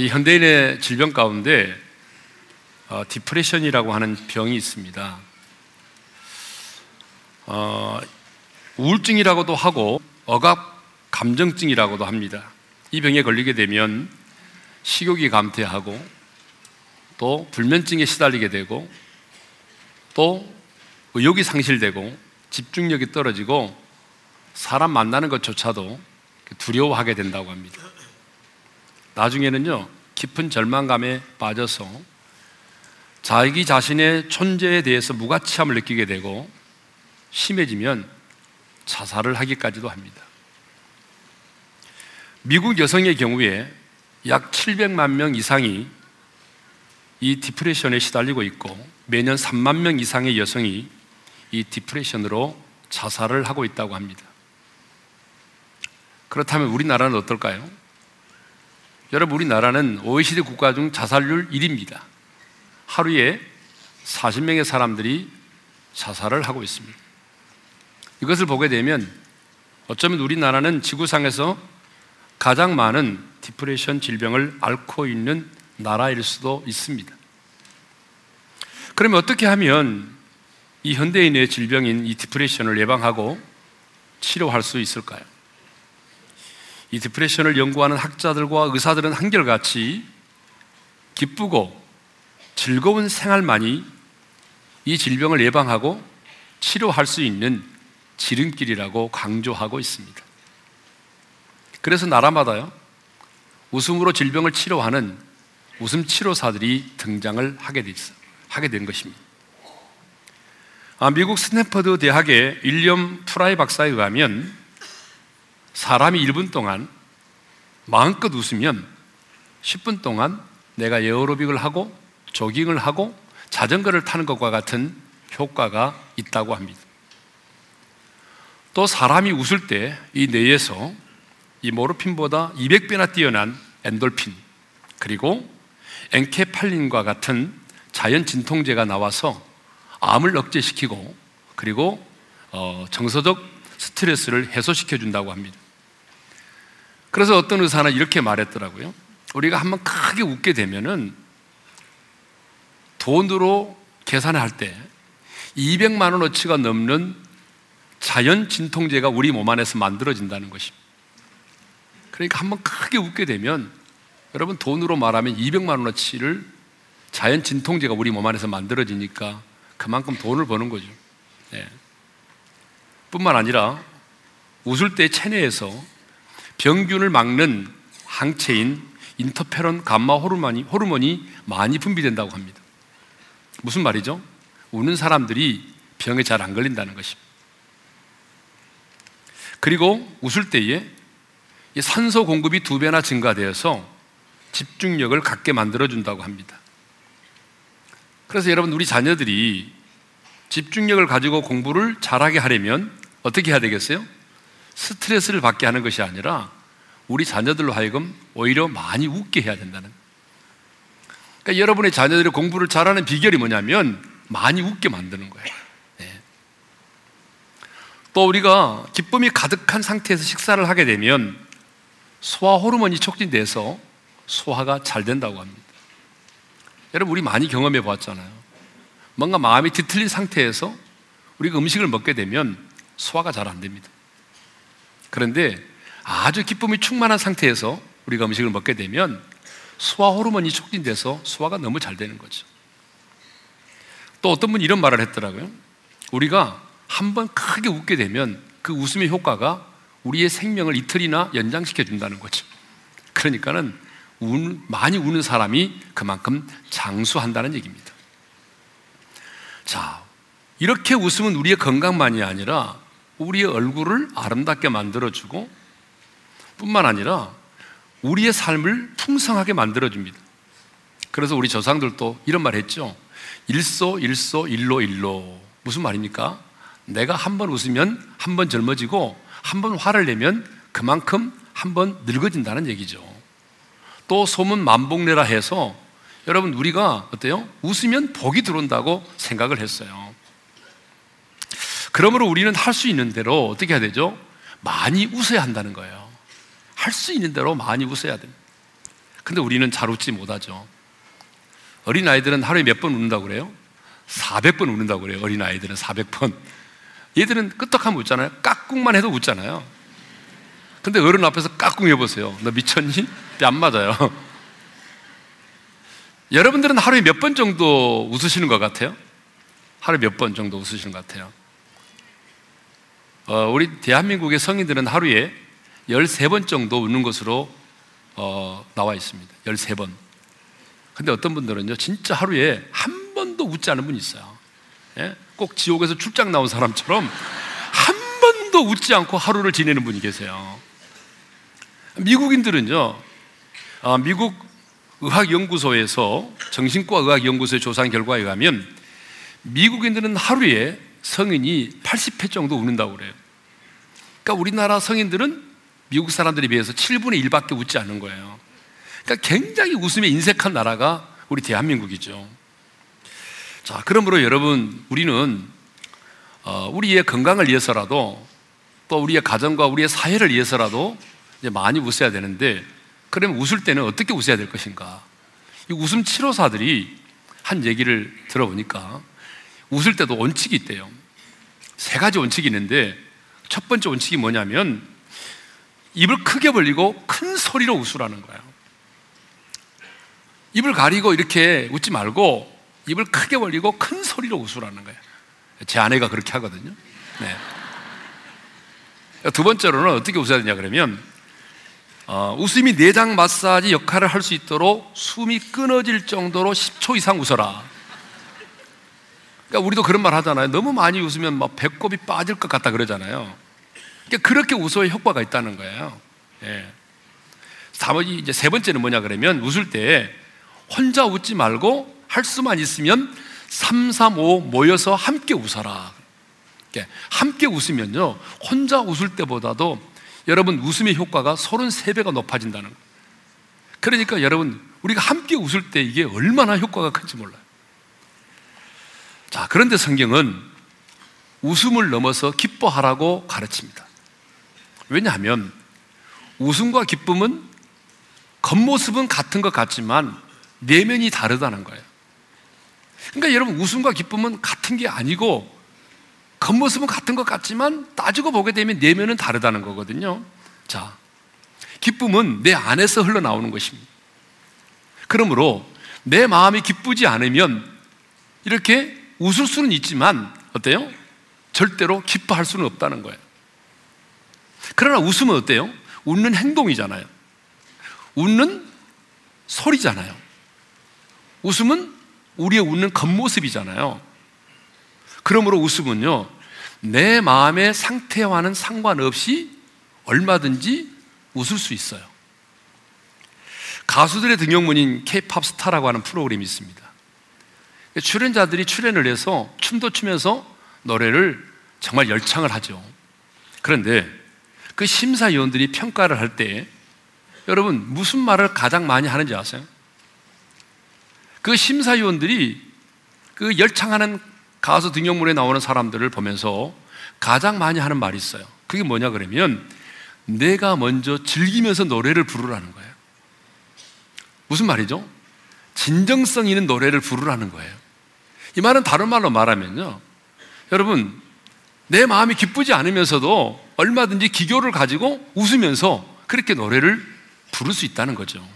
우리 현대인의 질병 가운데 어, 디프레션이라고 하는 병이 있습니다. 어, 우울증이라고도 하고 억압 감정증이라고도 합니다. 이 병에 걸리게 되면 식욕이 감퇴하고 또 불면증에 시달리게 되고 또 의욕이 상실되고 집중력이 떨어지고 사람 만나는 것조차도 두려워하게 된다고 합니다. 나중에는요, 깊은 절망감에 빠져서 자기 자신의 존재에 대해서 무가치함을 느끼게 되고 심해지면 자살을 하기까지도 합니다. 미국 여성의 경우에 약 700만 명 이상이 이 디프레션에 시달리고 있고 매년 3만 명 이상의 여성이 이 디프레션으로 자살을 하고 있다고 합니다. 그렇다면 우리나라는 어떨까요? 여러분, 우리나라는 OECD 국가 중 자살률 1위입니다. 하루에 40명의 사람들이 자살을 하고 있습니다. 이것을 보게 되면 어쩌면 우리나라는 지구상에서 가장 많은 디프레션 질병을 앓고 있는 나라일 수도 있습니다. 그러면 어떻게 하면 이 현대인의 질병인 이 디프레션을 예방하고 치료할 수 있을까요? 이 디프레션을 연구하는 학자들과 의사들은 한결같이 기쁘고 즐거운 생활만이 이 질병을 예방하고 치료할 수 있는 지름길이라고 강조하고 있습니다. 그래서 나라마다요, 웃음으로 질병을 치료하는 웃음 치료사들이 등장을 하게 됐어, 하게 된 것입니다. 아, 미국 스탠퍼드 대학의 윌리엄 프라이 박사에 의하면 사람이 1분 동안 마음껏 웃으면 10분 동안 내가 에어로빅을 하고 조깅을 하고 자전거를 타는 것과 같은 효과가 있다고 합니다. 또 사람이 웃을 때 이 뇌에서 이 모르핀보다 200배나 뛰어난 엔돌핀 그리고 엔케팔린과 같은 자연 진통제가 나와서 암을 억제시키고 그리고 어, 정서적 스트레스를 해소시켜 준다고 합니다. 그래서 어떤 의사는 이렇게 말했더라고요. 우리가 한번 크게 웃게 되면은 돈으로 계산을 할때 200만 원어치가 넘는 자연 진통제가 우리 몸 안에서 만들어진다는 것입니다. 그러니까 한번 크게 웃게 되면 여러분 돈으로 말하면 200만 원어치를 자연 진통제가 우리 몸 안에서 만들어지니까 그만큼 돈을 버는 거죠. 네. 뿐만 아니라 웃을 때 체내에서 병균을 막는 항체인 인터페론 감마 호르몬이, 호르몬이 많이 분비된다고 합니다. 무슨 말이죠? 우는 사람들이 병에 잘 안 걸린다는 것입니다. 그리고 웃을 때에 산소 공급이 두 배나 증가되어서 집중력을 갖게 만들어준다고 합니다. 그래서 여러분, 우리 자녀들이 집중력을 가지고 공부를 잘하게 하려면 어떻게 해야 되겠어요? 스트레스를 받게 하는 것이 아니라 우리 자녀들로 하여금 오히려 많이 웃게 해야 된다는. 그러니까 여러분의 자녀들이 공부를 잘하는 비결이 뭐냐면 많이 웃게 만드는 거예요. 네. 또 우리가 기쁨이 가득한 상태에서 식사를 하게 되면 소화 호르몬이 촉진돼서 소화가 잘 된다고 합니다. 여러분, 우리 많이 경험해 보았잖아요. 뭔가 마음이 뒤틀린 상태에서 우리가 음식을 먹게 되면 소화가 잘 안 됩니다. 그런데 아주 기쁨이 충만한 상태에서 우리가 음식을 먹게 되면 소화 호르몬이 촉진돼서 소화가 너무 잘 되는 거죠. 또 어떤 분이 이런 말을 했더라고요. 우리가 한 번 크게 웃게 되면 그 웃음의 효과가 우리의 생명을 이틀이나 연장시켜 준다는 거죠. 그러니까는 운, 많이 우는 사람이 그만큼 장수한다는 얘기입니다. 자, 이렇게 웃으면 우리의 건강만이 아니라 우리의 얼굴을 아름답게 만들어주고 뿐만 아니라 우리의 삶을 풍성하게 만들어줍니다. 그래서 우리 조상들도 이런 말 했죠. 일소, 일소, 일로, 일로. 무슨 말입니까? 내가 한 번 웃으면 한 번 젊어지고 한 번 화를 내면 그만큼 한 번 늙어진다는 얘기죠. 또 소문 만복내라 해서 여러분 우리가 어때요? 웃으면 복이 들어온다고 생각을 했어요. 그러므로 우리는 할 수 있는 대로 어떻게 해야 되죠? 많이 웃어야 한다는 거예요. 할 수 있는 대로 많이 웃어야 됩니다. 근데 우리는 잘 웃지 못하죠. 어린 아이들은 하루에 몇 번 웃는다고 그래요? 400번 웃는다고 그래요. 어린 아이들은 400번. 얘들은 끄떡하면 웃잖아요. 깍꿍만 해도 웃잖아요. 근데 어른 앞에서 깍꿍 해보세요. 너 미쳤니? 뺨 맞아요. 여러분들은 하루에 몇 번 정도 웃으시는 것 같아요? 하루에 몇 번 정도 웃으시는 것 같아요? 어, 우리 대한민국의 성인들은 하루에 13번 정도 웃는 것으로 어, 나와 있습니다. 13번. 근데 어떤 분들은요, 진짜 하루에 한 번도 웃지 않은 분이 있어요. 예? 꼭 지옥에서 출장 나온 사람처럼 한 번도 웃지 않고 하루를 지내는 분이 계세요. 미국인들은요, 어, 미국 의학연구소에서 정신과 의학연구소의 조사한 결과에 의하면 미국인들은 하루에 성인이 80회 정도 웃는다고 그래요. 그러니까 우리나라 성인들은 미국 사람들에 비해서 7분의 1밖에 웃지 않는 거예요. 그러니까 굉장히 웃음에 인색한 나라가 우리 대한민국이죠. 자, 그러므로 여러분, 우리는 어, 우리의 건강을 위해서라도 또 우리의 가정과 우리의 사회를 위해서라도 이제 많이 웃어야 되는데 그러면 웃을 때는 어떻게 웃어야 될 것인가? 이 웃음 치료사들이 한 얘기를 들어보니까 웃을 때도 원칙이 있대요. 세 가지 원칙이 있는데 첫 번째 원칙이 뭐냐면 입을 크게 벌리고 큰 소리로 웃으라는 거예요. 입을 가리고 이렇게 웃지 말고 입을 크게 벌리고 큰 소리로 웃으라는 거예요. 제 아내가 그렇게 하거든요. 네. 두 번째로는 어떻게 웃어야 되냐 그러면 어, 웃음이 내장 마사지 역할을 할 수 있도록 숨이 끊어질 정도로 10초 이상 웃어라. 그러니까 우리도 그런 말 하잖아요. 너무 많이 웃으면 막 배꼽이 빠질 것 같다 그러잖아요. 그러니까 그렇게 웃어야 효과가 있다는 거예요. 예. 다음이 이제 세 번째는 뭐냐 그러면 웃을 때 혼자 웃지 말고 할 수만 있으면 3, 3, 5 모여서 함께 웃어라. 함께 웃으면요. 혼자 웃을 때보다도 여러분 웃음의 효과가 33배가 높아진다는 거예요. 그러니까 여러분 우리가 함께 웃을 때 이게 얼마나 효과가 큰지 몰라요. 자, 그런데 성경은 웃음을 넘어서 기뻐하라고 가르칩니다. 왜냐하면 웃음과 기쁨은 겉모습은 같은 것 같지만 내면이 다르다는 거예요. 그러니까 여러분 웃음과 기쁨은 같은 게 아니고 겉모습은 같은 것 같지만 따지고 보게 되면 내면은 다르다는 거거든요. 자, 기쁨은 내 안에서 흘러나오는 것입니다. 그러므로 내 마음이 기쁘지 않으면 이렇게 웃을 수는 있지만 어때요? 절대로 기뻐할 수는 없다는 거예요. 그러나 웃음은 어때요? 웃는 행동이잖아요. 웃는 소리잖아요. 웃음은 우리의 웃는 겉모습이잖아요. 그러므로 웃음은요, 내 마음의 상태와는 상관없이 얼마든지 웃을 수 있어요. 가수들의 등용문인 K-팝 스타라고 하는 프로그램이 있습니다. 출연자들이 출연을 해서 춤도 추면서 노래를 정말 열창을 하죠. 그런데 그 심사위원들이 평가를 할 때 여러분 무슨 말을 가장 많이 하는지 아세요? 그 심사위원들이 그 열창하는 가수 등용문에 나오는 사람들을 보면서 가장 많이 하는 말이 있어요. 그게 뭐냐 그러면 내가 먼저 즐기면서 노래를 부르라는 거예요. 무슨 말이죠? 진정성 있는 노래를 부르라는 거예요. 이 말은 다른 말로 말하면요. 여러분, 내 마음이 기쁘지 않으면서도 얼마든지 기교를 가지고 웃으면서 그렇게 노래를 부를 수 있다는 거죠.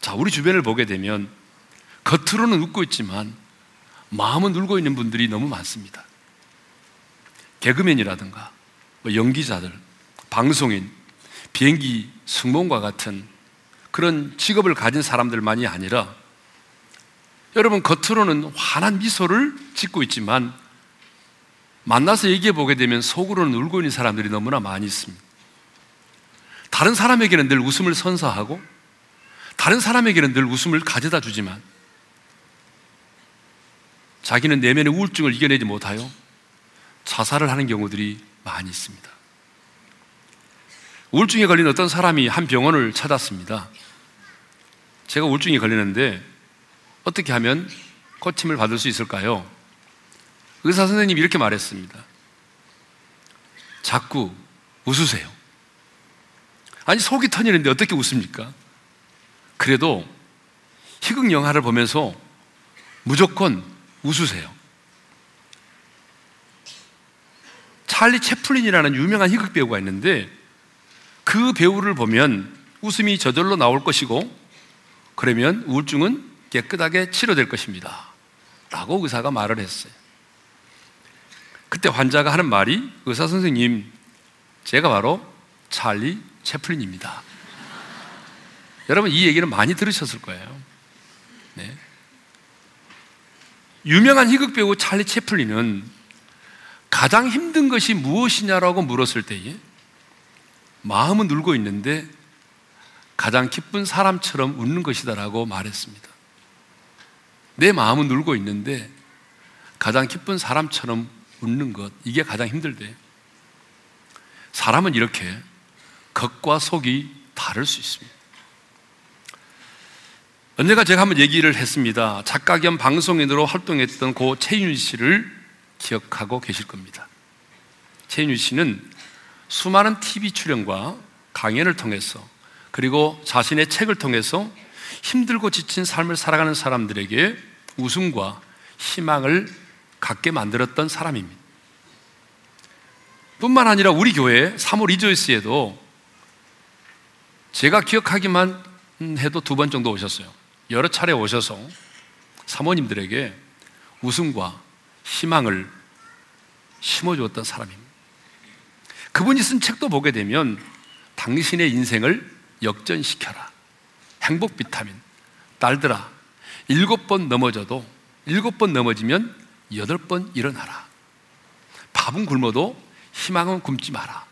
자, 우리 주변을 보게 되면 겉으로는 웃고 있지만 마음은 울고 있는 분들이 너무 많습니다. 개그맨이라든가 뭐 연기자들, 방송인, 비행기 승무원과 같은 그런 직업을 가진 사람들만이 아니라 여러분 겉으로는 환한 미소를 짓고 있지만 만나서 얘기해 보게 되면 속으로는 울고 있는 사람들이 너무나 많이 있습니다. 다른 사람에게는 늘 웃음을 선사하고 다른 사람에게는 늘 웃음을 가져다 주지만 자기는 내면의 우울증을 이겨내지 못하여 자살을 하는 경우들이 많이 있습니다. 우울증에 걸린 어떤 사람이 한 병원을 찾았습니다. 제가 우울증에 걸리는데 어떻게 하면 고침을 받을 수 있을까요? 의사 선생님이 이렇게 말했습니다. 자꾸 웃으세요. 아니, 속이 터지는데 어떻게 웃습니까? 그래도 희극 영화를 보면서 무조건 웃으세요. 찰리 채플린이라는 유명한 희극 배우가 있는데 그 배우를 보면 웃음이 저절로 나올 것이고 그러면 우울증은 깨끗하게 치료될 것입니다. 라고 의사가 말을 했어요. 그때 환자가 하는 말이 의사 선생님, 제가 바로 찰리 채플린입니다. 여러분 이 얘기는 많이 들으셨을 거예요. 네. 유명한 희극 배우 찰리 채플린은 가장 힘든 것이 무엇이냐라고 물었을 때에 마음은 울고 있는데 가장 기쁜 사람처럼 웃는 것이다라고 말했습니다. 내 마음은 울고 있는데 가장 기쁜 사람처럼 웃는 것, 이게 가장 힘들대. 사람은 이렇게 겉과 속이 다를 수 있습니다. 언제가 제가 한번 얘기를 했습니다. 작가 겸 방송인으로 활동했던 고 최윤 씨를 기억하고 계실 겁니다. 최윤 씨는 수많은 TV 출연과 강연을 통해서 그리고 자신의 책을 통해서 힘들고 지친 삶을 살아가는 사람들에게 웃음과 희망을 갖게 만들었던 사람입니다. 뿐만 아니라 우리 교회 3월 리조이스에도 제가 기억하기만 해도 두 번 정도 오셨어요. 여러 차례 오셔서 사모님들에게 웃음과 희망을 심어주었던 사람입니다. 그분이 쓴 책도 보게 되면 당신의 인생을 역전시켜라. 행복 비타민. 딸들아, 일곱 번 넘어져도 일곱 번 넘어지면 여덟 번 일어나라. 밥은 굶어도 희망은 굶지 마라.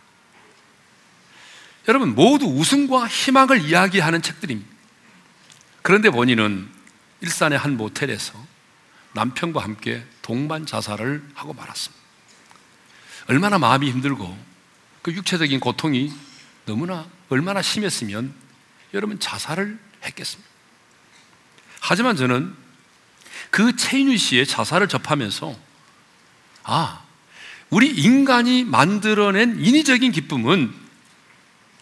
여러분, 모두 웃음과 희망을 이야기하는 책들입니다. 그런데 본인은 일산의 한 모텔에서 남편과 함께 동반 자살을 하고 말았습니다. 얼마나 마음이 힘들고 그 육체적인 고통이 너무나 얼마나 심했으면 여러분 자살을 했겠습니까? 하지만 저는 그 최인우 씨의 자살을 접하면서 아, 우리 인간이 만들어낸 인위적인 기쁨은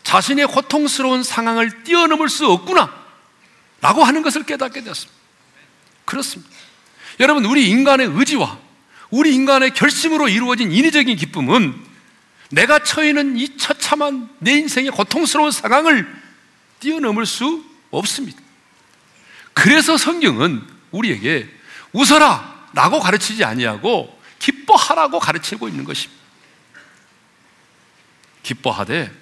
자신의 고통스러운 상황을 뛰어넘을 수 없구나. 라고 하는 것을 깨닫게 되었습니다. 그렇습니다. 여러분, 우리 인간의 의지와 우리 인간의 결심으로 이루어진 인위적인 기쁨은 내가 처해 있는 이 처참한 내 인생의 고통스러운 상황을 뛰어넘을 수 없습니다. 그래서 성경은 우리에게 웃어라 라고 가르치지 아니하고 기뻐하라고 가르치고 있는 것입니다. 기뻐하되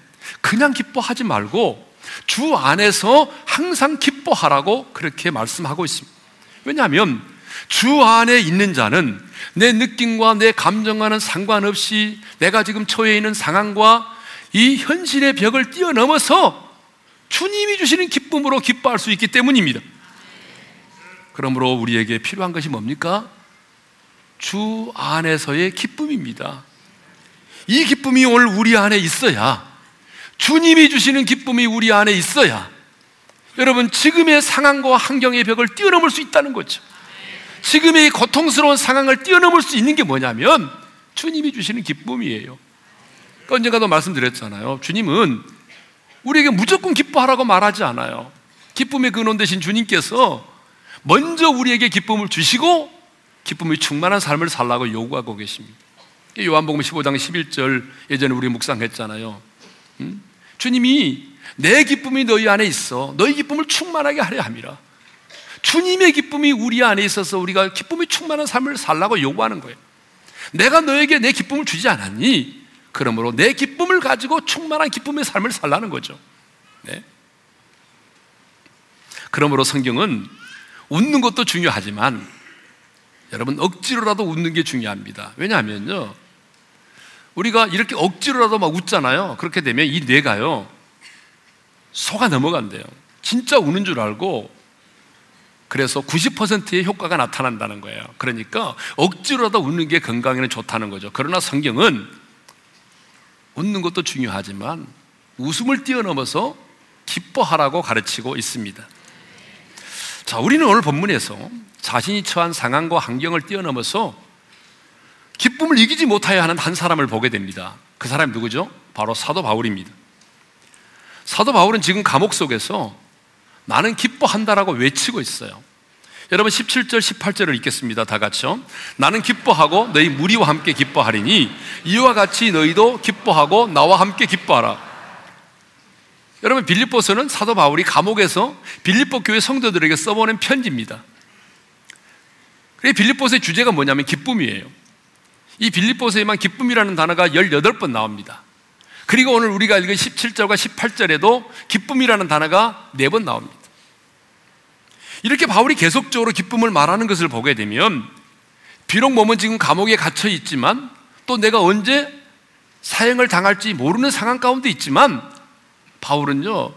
그냥 기뻐하지 말고 주 안에서 항상 기뻐하라고 그렇게 말씀하고 있습니다. 왜냐하면 주 안에 있는 자는 내 느낌과 내 감정과는 상관없이 내가 지금 처해 있는 상황과 이 현실의 벽을 뛰어넘어서 주님이 주시는 기쁨으로 기뻐할 수 있기 때문입니다. 그러므로 우리에게 필요한 것이 뭡니까? 주 안에서의 기쁨입니다. 이 기쁨이 오늘 우리 안에 있어야 주님이 주시는 기쁨이 우리 안에 있어야 여러분 지금의 상황과 환경의 벽을 뛰어넘을 수 있다는 거죠. 지금의 고통스러운 상황을 뛰어넘을 수 있는 게 뭐냐면 주님이 주시는 기쁨이에요. 언젠가도 말씀드렸잖아요. 주님은 우리에게 무조건 기뻐하라고 말하지 않아요. 기쁨의 근원 되신 주님께서 먼저 우리에게 기쁨을 주시고 기쁨이 충만한 삶을 살라고 요구하고 계십니다. 요한복음 15장 11절 예전에 우리 묵상했잖아요. 음? 주님이 내 기쁨이 너희 안에 있어. 너희 기쁨을 충만하게 하려 함이라. 주님의 기쁨이 우리 안에 있어서 우리가 기쁨이 충만한 삶을 살라고 요구하는 거예요. 내가 너에게 내 기쁨을 주지 않았니? 그러므로 내 기쁨을 가지고 충만한 기쁨의 삶을 살라는 거죠. 네. 그러므로 성경은 웃는 것도 중요하지만 여러분 억지로라도 웃는 게 중요합니다. 왜냐하면요. 우리가 이렇게 억지로라도 막 웃잖아요. 그렇게 되면 이 뇌가요, 속아 넘어간대요. 진짜 우는 줄 알고, 그래서 90%의 효과가 나타난다는 거예요. 그러니까 억지로라도 웃는 게 건강에는 좋다는 거죠. 그러나 성경은 웃는 것도 중요하지만 웃음을 뛰어넘어서 기뻐하라고 가르치고 있습니다. 자, 우리는 오늘 본문에서 자신이 처한 상황과 환경을 뛰어넘어서 기쁨을 이기지 못하여 하는 한 사람을 보게 됩니다. 그 사람이 누구죠? 바로 사도 바울입니다. 사도 바울은 지금 감옥 속에서 나는 기뻐한다라고 외치고 있어요. 여러분 17절 18절을 읽겠습니다. 다 같이요. 나는 기뻐하고 너희 무리와 함께 기뻐하리니 이와 같이 너희도 기뻐하고 나와 함께 기뻐하라. 여러분 빌립보서는 사도 바울이 감옥에서 빌립보 교회 성도들에게 써보낸 편지입니다. 그래 빌립보서의 주제가 뭐냐면 기쁨이에요. 이 빌립보서에만 기쁨이라는 단어가 18번 나옵니다. 그리고 오늘 우리가 읽은 17절과 18절에도 기쁨이라는 단어가 4번 나옵니다. 이렇게 바울이 계속적으로 기쁨을 말하는 것을 보게 되면 비록 몸은 지금 감옥에 갇혀 있지만 또 내가 언제 사형을 당할지 모르는 상황 가운데 있지만 바울은요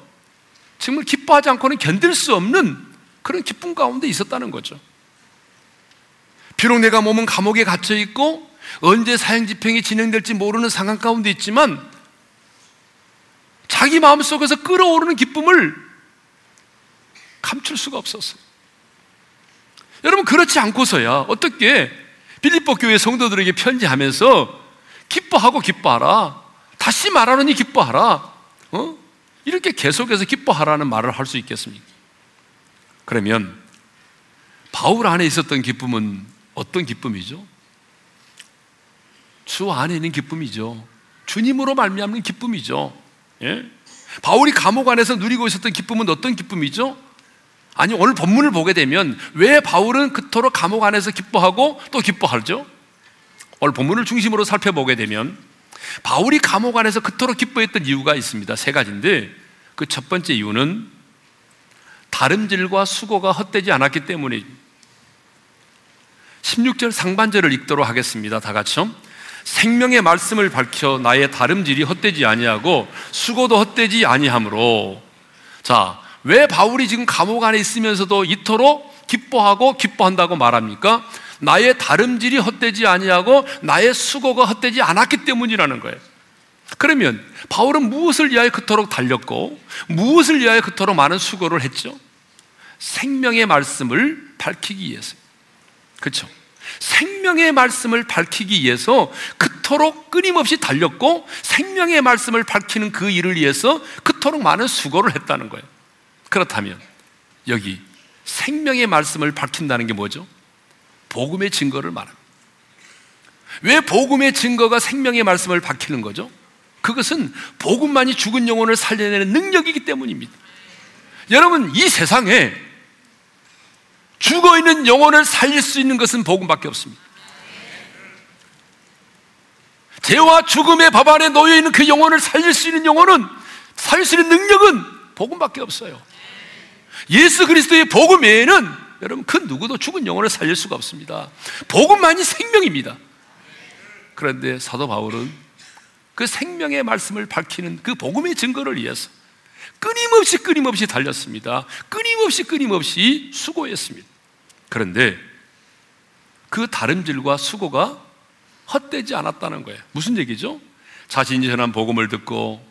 정말 기뻐하지 않고는 견딜 수 없는 그런 기쁨 가운데 있었다는 거죠. 비록 내가 몸은 감옥에 갇혀 있고 언제 사형 집행이 진행될지 모르는 상황 가운데 있지만 자기 마음속에서 끌어오르는 기쁨을 감출 수가 없었어요. 여러분 그렇지 않고서야 어떻게 빌립보 교회 성도들에게 편지하면서 기뻐하고 기뻐하라. 다시 말하느니 기뻐하라. 어? 이렇게 계속해서 기뻐하라는 말을 할 수 있겠습니까? 그러면 바울 안에 있었던 기쁨은 어떤 기쁨이죠? 주 안에 있는 기쁨이죠. 주님으로 말미암는 기쁨이죠. 예? 바울이 감옥 안에서 누리고 있었던 기쁨은 어떤 기쁨이죠? 아니, 오늘 본문을 보게 되면 왜 바울은 그토록 감옥 안에서 기뻐하고 또 기뻐하죠? 오늘 본문을 중심으로 살펴보게 되면 바울이 감옥 안에서 그토록 기뻐했던 이유가 있습니다. 세 가지인데 그 첫 번째 이유는 다름질과 수고가 헛되지 않았기 때문에 16절 상반절을 읽도록 하겠습니다. 다 같이요. 생명의 말씀을 밝혀 나의 다름질이 헛되지 아니하고 수고도 헛되지 아니하므로 자, 왜 바울이 지금 감옥 안에 있으면서도 이토록 기뻐하고 기뻐한다고 말합니까? 나의 다름질이 헛되지 아니하고 나의 수고가 헛되지 않았기 때문이라는 거예요. 그러면 바울은 무엇을 위하여 그토록 달렸고 무엇을 위하여 그토록 많은 수고를 했죠? 생명의 말씀을 밝히기 위해서. 그렇죠? 생명의 말씀을 밝히기 위해서 그토록 끊임없이 달렸고 생명의 말씀을 밝히는 그 일을 위해서 그토록 많은 수고를 했다는 거예요. 그렇다면 여기 생명의 말씀을 밝힌다는 게 뭐죠? 복음의 증거를 말합니다. 왜 복음의 증거가 생명의 말씀을 밝히는 거죠? 그것은 복음만이 죽은 영혼을 살려내는 능력이기 때문입니다. 여러분, 이 세상에 죽어 있는 영혼을 살릴 수 있는 것은 복음밖에 없습니다. 죄와 죽음의 법 안에 놓여 있는 그 영혼을 살릴 수 있는 영혼은 살릴 수 있는 능력은 복음밖에 없어요. 예수 그리스도의 복음 외에는 여러분 그 누구도 죽은 영혼을 살릴 수가 없습니다. 복음만이 생명입니다. 그런데 사도 바울은 그 생명의 말씀을 밝히는 그 복음의 증거를 위해서 끊임없이 끊임없이 달렸습니다. 끊임없이 끊임없이 수고했습니다. 그런데 그 다름질과 수고가 헛되지 않았다는 거예요. 무슨 얘기죠? 자신이 전한 복음을 듣고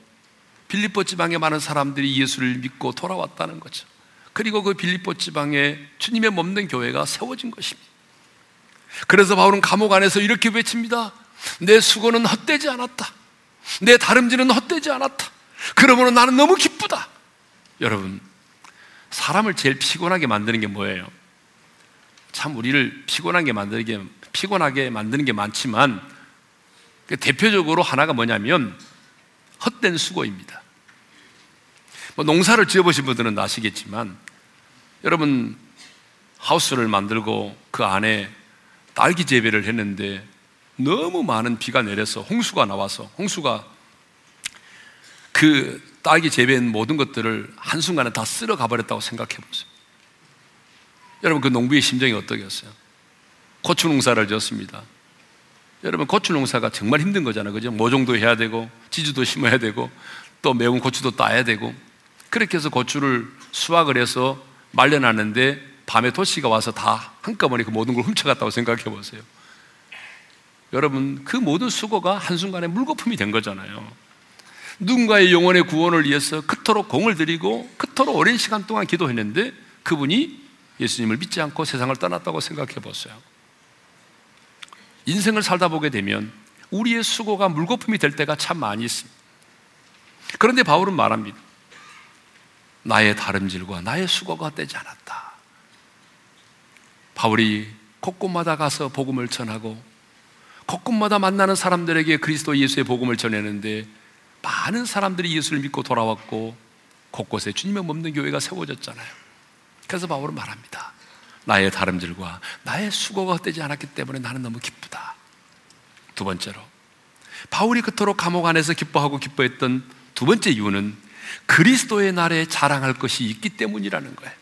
빌립보 지방에 많은 사람들이 예수를 믿고 돌아왔다는 거죠. 그리고 그 빌립보 지방에 주님의 몸된 교회가 세워진 것입니다. 그래서 바울은 감옥 안에서 이렇게 외칩니다. 내 수고는 헛되지 않았다. 내 다름질은 헛되지 않았다. 그러므로 나는 너무 기쁘다. 여러분, 사람을 제일 피곤하게 만드는 게 뭐예요? 참 우리를 피곤하게 만들게 피곤하게 만드는 게 많지만 그 대표적으로 하나가 뭐냐면 헛된 수고입니다. 뭐 농사를 지어보신 분들은 아시겠지만 여러분 하우스를 만들고 그 안에 딸기 재배를 했는데 너무 많은 비가 내려서 홍수가 나와서 홍수가 그 딸기 재배한 모든 것들을 한순간에 다 쓸어 가버렸다고 생각해 보세요. 여러분 그 농부의 심정이 어떻겠어요? 고추 농사를 지었습니다. 여러분 고추 농사가 정말 힘든 거잖아요. 그죠? 모종도 해야 되고 지주도 심어야 되고 또 매운 고추도 따야 되고 그렇게 해서 고추를 수확을 해서 말려놨는데 밤에 도시가 와서 다 한꺼번에 그 모든 걸 훔쳐갔다고 생각해 보세요. 여러분, 그 모든 수고가 한순간에 물거품이 된 거잖아요. 누군가의 영혼의 구원을 위해서 그토록 공을 들이고 그토록 오랜 시간 동안 기도했는데 그분이 예수님을 믿지 않고 세상을 떠났다고 생각해 보세요. 인생을 살다 보게 되면 우리의 수고가 물거품이 될 때가 참 많이 있습니다. 그런데 바울은 말합니다. 나의 다름질과 나의 수고가 되지 않았다. 바울이 곳곳마다 가서 복음을 전하고 곳곳마다 만나는 사람들에게 그리스도 예수의 복음을 전했는데 많은 사람들이 예수를 믿고 돌아왔고 곳곳에 주님의 몸는 교회가 세워졌잖아요. 그래서 바울은 말합니다. 나의 다름질과 나의 수고가 되지 않았기 때문에 나는 너무 기쁘다. 두 번째로 바울이 그토록 감옥 안에서 기뻐하고 기뻐했던 두 번째 이유는 그리스도의 날에 자랑할 것이 있기 때문이라는 거예요.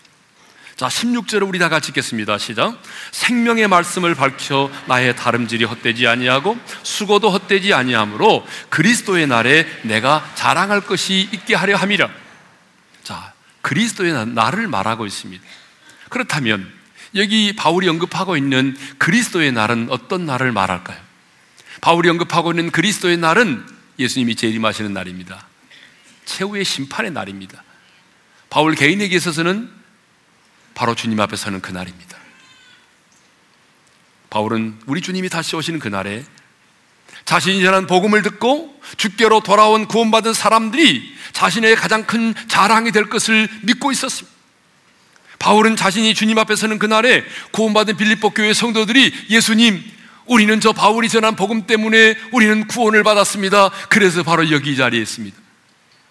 자, 16절을 우리 다 같이 읽겠습니다. 시작. 생명의 말씀을 밝혀 나의 다름질이 헛되지 아니하고 수고도 헛되지 아니하므로 그리스도의 날에 내가 자랑할 것이 있게 하려 함이라. 자, 그리스도의 날을 말하고 있습니다. 그렇다면 여기 바울이 언급하고 있는 그리스도의 날은 어떤 날을 말할까요? 바울이 언급하고 있는 그리스도의 날은 예수님이 재림하시는 날입니다. 최후의 심판의 날입니다. 바울 개인에게 있어서는 바로 주님 앞에 서는 그날입니다. 바울은 우리 주님이 다시 오시는 그날에 자신이 전한 복음을 듣고 주께로 돌아온 구원받은 사람들이 자신의 가장 큰 자랑이 될 것을 믿고 있었습니다. 바울은 자신이 주님 앞에 서는 그날에 구원받은 빌립보 교회 성도들이 예수님, 우리는 저 바울이 전한 복음 때문에 우리는 구원을 받았습니다. 그래서 바로 여기 이 자리에 있습니다.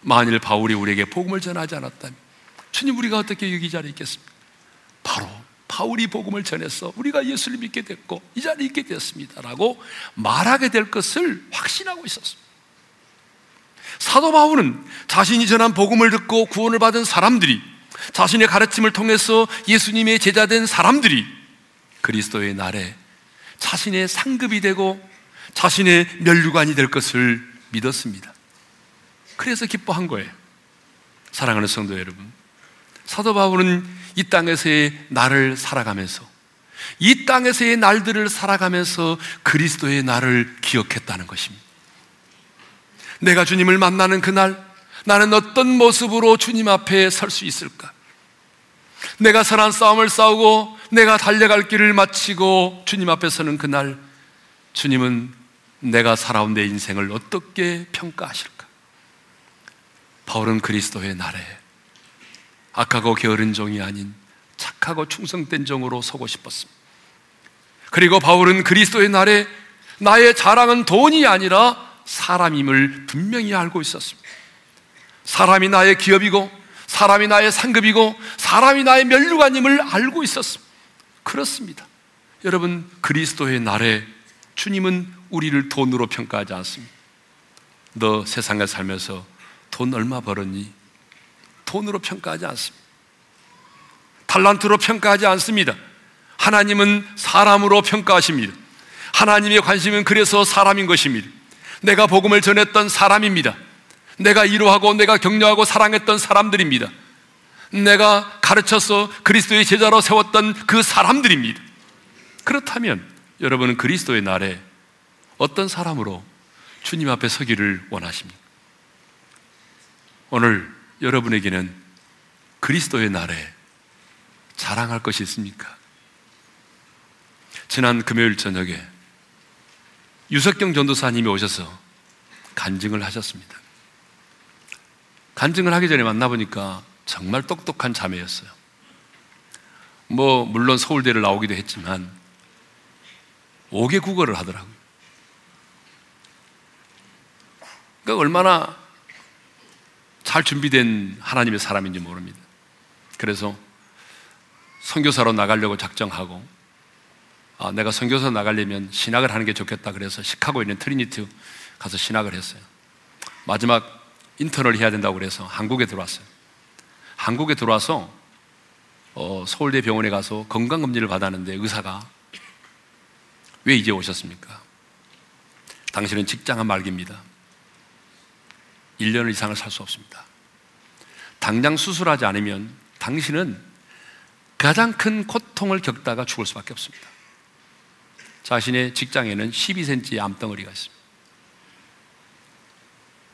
만일 바울이 우리에게 복음을 전하지 않았다면 주님 우리가 어떻게 여기 이 자리에 있겠습니까? 바로 바울이 복음을 전해서 우리가 예수를 믿게 됐고 이 자리에 있게 되었습니다라고 말하게 될 것을 확신하고 있었습니다. 사도 바울은 자신이 전한 복음을 듣고 구원을 받은 사람들이 자신의 가르침을 통해서 예수님의 제자된 사람들이 그리스도의 날에 자신의 상급이 되고 자신의 멸류관이 될 것을 믿었습니다. 그래서 기뻐한 거예요. 사랑하는 성도 여러분. 사도 바울은 이 땅에서의 날을 살아가면서 이 땅에서의 날들을 살아가면서 그리스도의 날을 기억했다는 것입니다. 내가 주님을 만나는 그날 나는 어떤 모습으로 주님 앞에 설 수 있을까? 내가 선한 싸움을 싸우고 내가 달려갈 길을 마치고 주님 앞에 서는 그날 주님은 내가 살아온 내 인생을 어떻게 평가하실까? 바울은 그리스도의 날에 악하고 게으른 종이 아닌 착하고 충성된 종으로 서고 싶었습니다. 그리고 바울은 그리스도의 날에 나의 자랑은 돈이 아니라 사람임을 분명히 알고 있었습니다. 사람이 나의 기업이고 사람이 나의 상급이고 사람이 나의 멸류관임을 알고 있었습니다. 그렇습니다. 여러분 그리스도의 날에 주님은 우리를 돈으로 평가하지 않습니다. 너 세상에 살면서 돈 얼마 벌었니? 돈으로 평가하지 않습니다. 탈란트로 평가하지 않습니다. 하나님은 사람으로 평가하십니다. 하나님의 관심은 그래서 사람인 것입니다. 내가 복음을 전했던 사람입니다. 내가 이루하고 내가 격려하고 사랑했던 사람들입니다. 내가 가르쳐서 그리스도의 제자로 세웠던 그 사람들입니다. 그렇다면 여러분은 그리스도의 날에 어떤 사람으로 주님 앞에 서기를 원하십니까? 오늘 여러분에게는 그리스도의 날에 자랑할 것이 있습니까? 지난 금요일 저녁에 유석경 전도사님이 오셔서 간증을 하셨습니다. 간증을 하기 전에 만나보니까 정말 똑똑한 자매였어요. 뭐, 물론 서울대를 나오기도 했지만, 5개 국어를 하더라고요. 그러니까 얼마나 잘 준비된 하나님의 사람인지 모릅니다. 그래서 선교사로 나가려고 작정하고, 아, 내가 선교사 나가려면 신학을 하는 게 좋겠다 그래서 시카고에 있는 트리니티 가서 신학을 했어요. 마지막 인턴을 해야 된다고 그래서 한국에 들어왔어요. 한국에 들어와서 어, 서울대 병원에 가서 건강검진을 받았는데 의사가 왜 이제 오셨습니까? 당신은 직장한 말기입니다. 1년 이상을 살 수 없습니다. 당장 수술하지 않으면 당신은 가장 큰 고통을 겪다가 죽을 수밖에 없습니다. 자신의 직장에는 12cm의 암덩어리가 있습니다.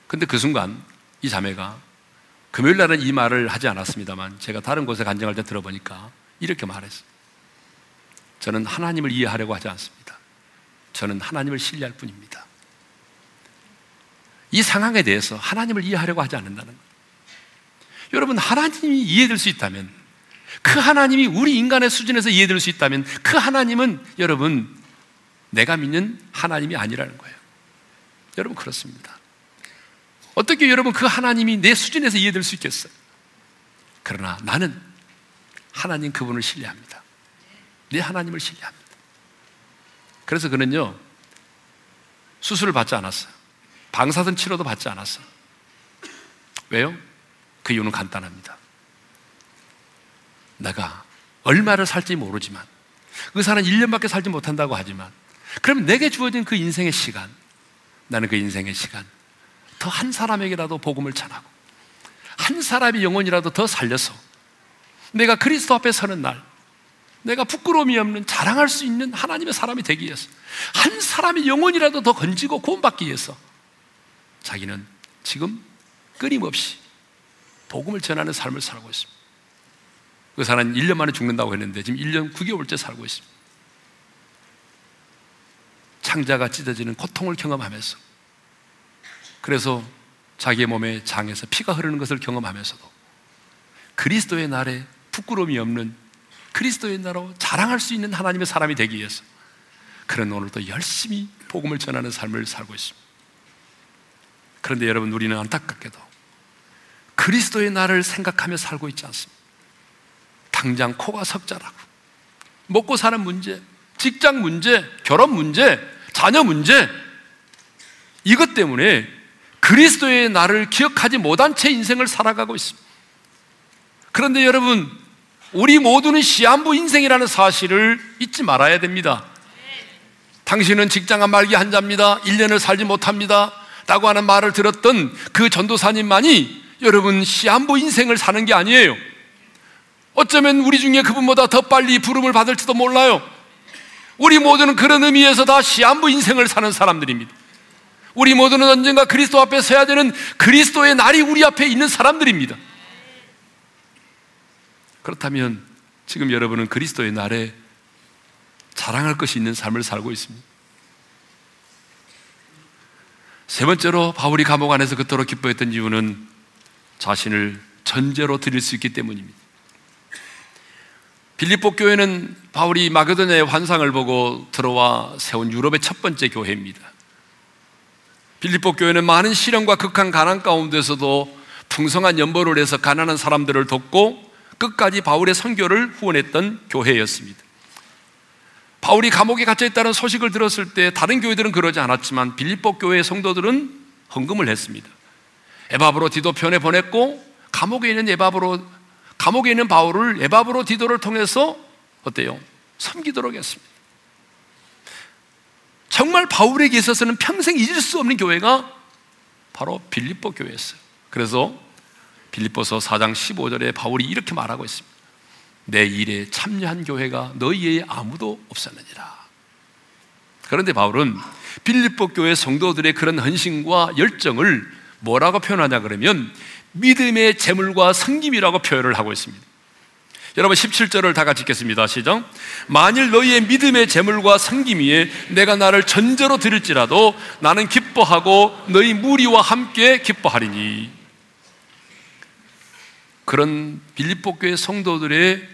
근데 그 순간 이 자매가 금요일 날은 이 말을 하지 않았습니다만 제가 다른 곳에 간증할 때 들어보니까 이렇게 말했어요. 저는 하나님을 이해하려고 하지 않습니다. 저는 하나님을 신뢰할 뿐입니다. 이 상황에 대해서 하나님을 이해하려고 하지 않는다는 거예요. 여러분, 하나님이 이해될 수 있다면, 그 하나님이 우리 인간의 수준에서 이해될 수 있다면, 그 하나님은 여러분, 내가 믿는 하나님이 아니라는 거예요. 여러분, 그렇습니다. 어떻게 여러분 그 하나님이 내 수준에서 이해될 수 있겠어요? 그러나 나는 하나님 그분을 신뢰합니다. 내 하나님을 신뢰합니다. 그래서 그는요, 수술을 받지 않았어요. 방사선 치료도 받지 않았어요. 왜요? 그 이유는 간단합니다. 내가 얼마를 살지 모르지만, 의사는 1년밖에 살지 못한다고 하지만, 그럼 내게 주어진 그 인생의 시간, 나는 그 인생의 시간, 더 한 사람에게라도 복음을 전하고, 한 사람의 영혼이라도 더 살려서, 내가 그리스도 앞에 서는 날, 내가 부끄러움이 없는 자랑할 수 있는 하나님의 사람이 되기 위해서, 한 사람의 영혼이라도 더 건지고 구원받기 위해서, 자기는 지금 끊임없이 복음을 전하는 삶을 살고 있습니다. 그 사람은 1년 만에 죽는다고 했는데 지금 1년 9개월째 살고 있습니다. 창자가 찢어지는 고통을 경험하면서 그래서 자기의 몸에 장에서 피가 흐르는 것을 경험하면서도 그리스도의 날에 부끄러움이 없는 그리스도의 나라로 자랑할 수 있는 하나님의 사람이 되기 위해서 그런 오늘도 열심히 복음을 전하는 삶을 살고 있습니다. 그런데 여러분 우리는 안타깝게도 그리스도의 나를 생각하며 살고 있지 않습니다. 당장 코가 석자라고 먹고 사는 문제, 직장 문제, 결혼 문제, 자녀 문제 이것 때문에 그리스도의 나를 기억하지 못한 채 인생을 살아가고 있습니다. 그런데 여러분, 우리 모두는 시한부 인생이라는 사실을 잊지 말아야 됩니다. 당신은 직장 한 말기 한자입니다. 1년을 살지 못합니다. 라고 하는 말을 들었던 그 전도사님만이 여러분 시한부 인생을 사는 게 아니에요. 어쩌면 우리 중에 그분보다 더 빨리 부름을 받을지도 몰라요. 우리 모두는 그런 의미에서 다 시한부 인생을 사는 사람들입니다. 우리 모두는 언젠가 그리스도 앞에 서야 되는 그리스도의 날이 우리 앞에 있는 사람들입니다. 그렇다면 지금 여러분은 그리스도의 날에 자랑할 것이 있는 삶을 살고 있습니다. 세 번째로 바울이 감옥 안에서 그토록 기뻐했던 이유는 자신을 전제로 드릴 수 있기 때문입니다. 빌립보 교회는 바울이 마게도냐의 환상을 보고 들어와 세운 유럽의 첫 번째 교회입니다. 빌립보 교회는 많은 시련과 극한 가난 가운데서도 풍성한 연보를 해서 가난한 사람들을 돕고 끝까지 바울의 선교를 후원했던 교회였습니다. 바울이 감옥에 갇혀 있다는 소식을 들었을 때 다른 교회들은 그러지 않았지만 빌립보 교회의 성도들은 헌금을 했습니다. 에바브로 디도 편에 보냈고 감옥에 있는 에바브로 감옥에 있는 바울을 에바브로 디도를 통해서 어때요? 섬기도록 했습니다. 정말 바울에게 있어서는 평생 잊을 수 없는 교회가 바로 빌립보 교회였어요. 그래서 빌립보서 4장 15절에 바울이 이렇게 말하고 있습니다. 내 일에 참여한 교회가 너희에 아무도 없었느니라. 그런데 바울은 빌립보 교회 성도들의 그런 헌신과 열정을 뭐라고 표현하냐 그러면 믿음의 재물과 성김이라고 표현을 하고 있습니다. 여러분 17절을 다 같이 읽겠습니다. 시작. 만일 너희의 믿음의 재물과 성김이에 내가 나를 전제로 드릴지라도 나는 기뻐하고 너희 무리와 함께 기뻐하리니. 그런 빌립보 교회 성도들의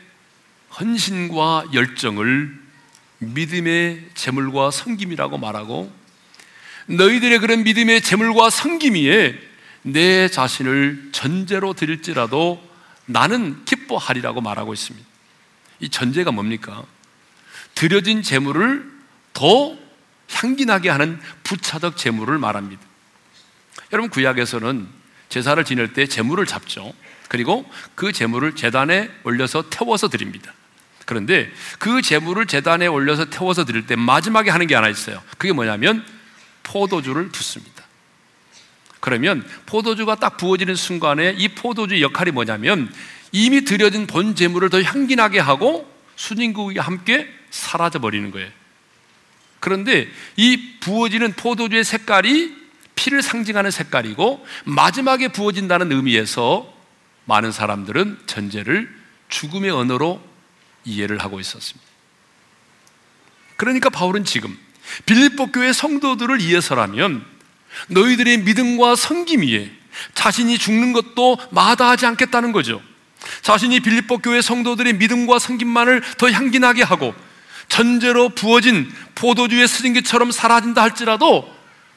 헌신과 열정을 믿음의 재물과 성김이라고 말하고 너희들의 그런 믿음의 재물과 성김이에 내 자신을 전제로 드릴지라도 나는 기뻐하리라고 말하고 있습니다. 이 전제가 뭡니까? 드려진 재물을 더 향기나게 하는 부차적 재물을 말합니다. 여러분 구약에서는 제사를 지낼 때 재물을 잡죠. 그리고 그 재물을 재단에 올려서 태워서 드립니다. 그런데 그 재물을 재단에 올려서 태워서 드릴 때 마지막에 하는 게 하나 있어요. 그게 뭐냐면 포도주를 붓습니다. 그러면 포도주가 딱 부어지는 순간에 이 포도주 역할이 뭐냐면 이미 들여진 본 재물을 더 향기나게 하고 순인국이 함께 사라져 버리는 거예요. 그런데 이 부어지는 포도주의 색깔이 피를 상징하는 색깔이고 마지막에 부어진다는 의미에서 많은 사람들은 전제를 죽음의 언어로 이해를 하고 있었습니다. 그러니까 바울은 지금 빌립보 교회 성도들을 위해서라면 너희들의 믿음과 성김 위에 자신이 죽는 것도 마다하지 않겠다는 거죠. 자신이 빌립보 교회 성도들의 믿음과 성김만을 더 향기나게 하고 전제로 부어진 포도주의 스승기처럼 사라진다 할지라도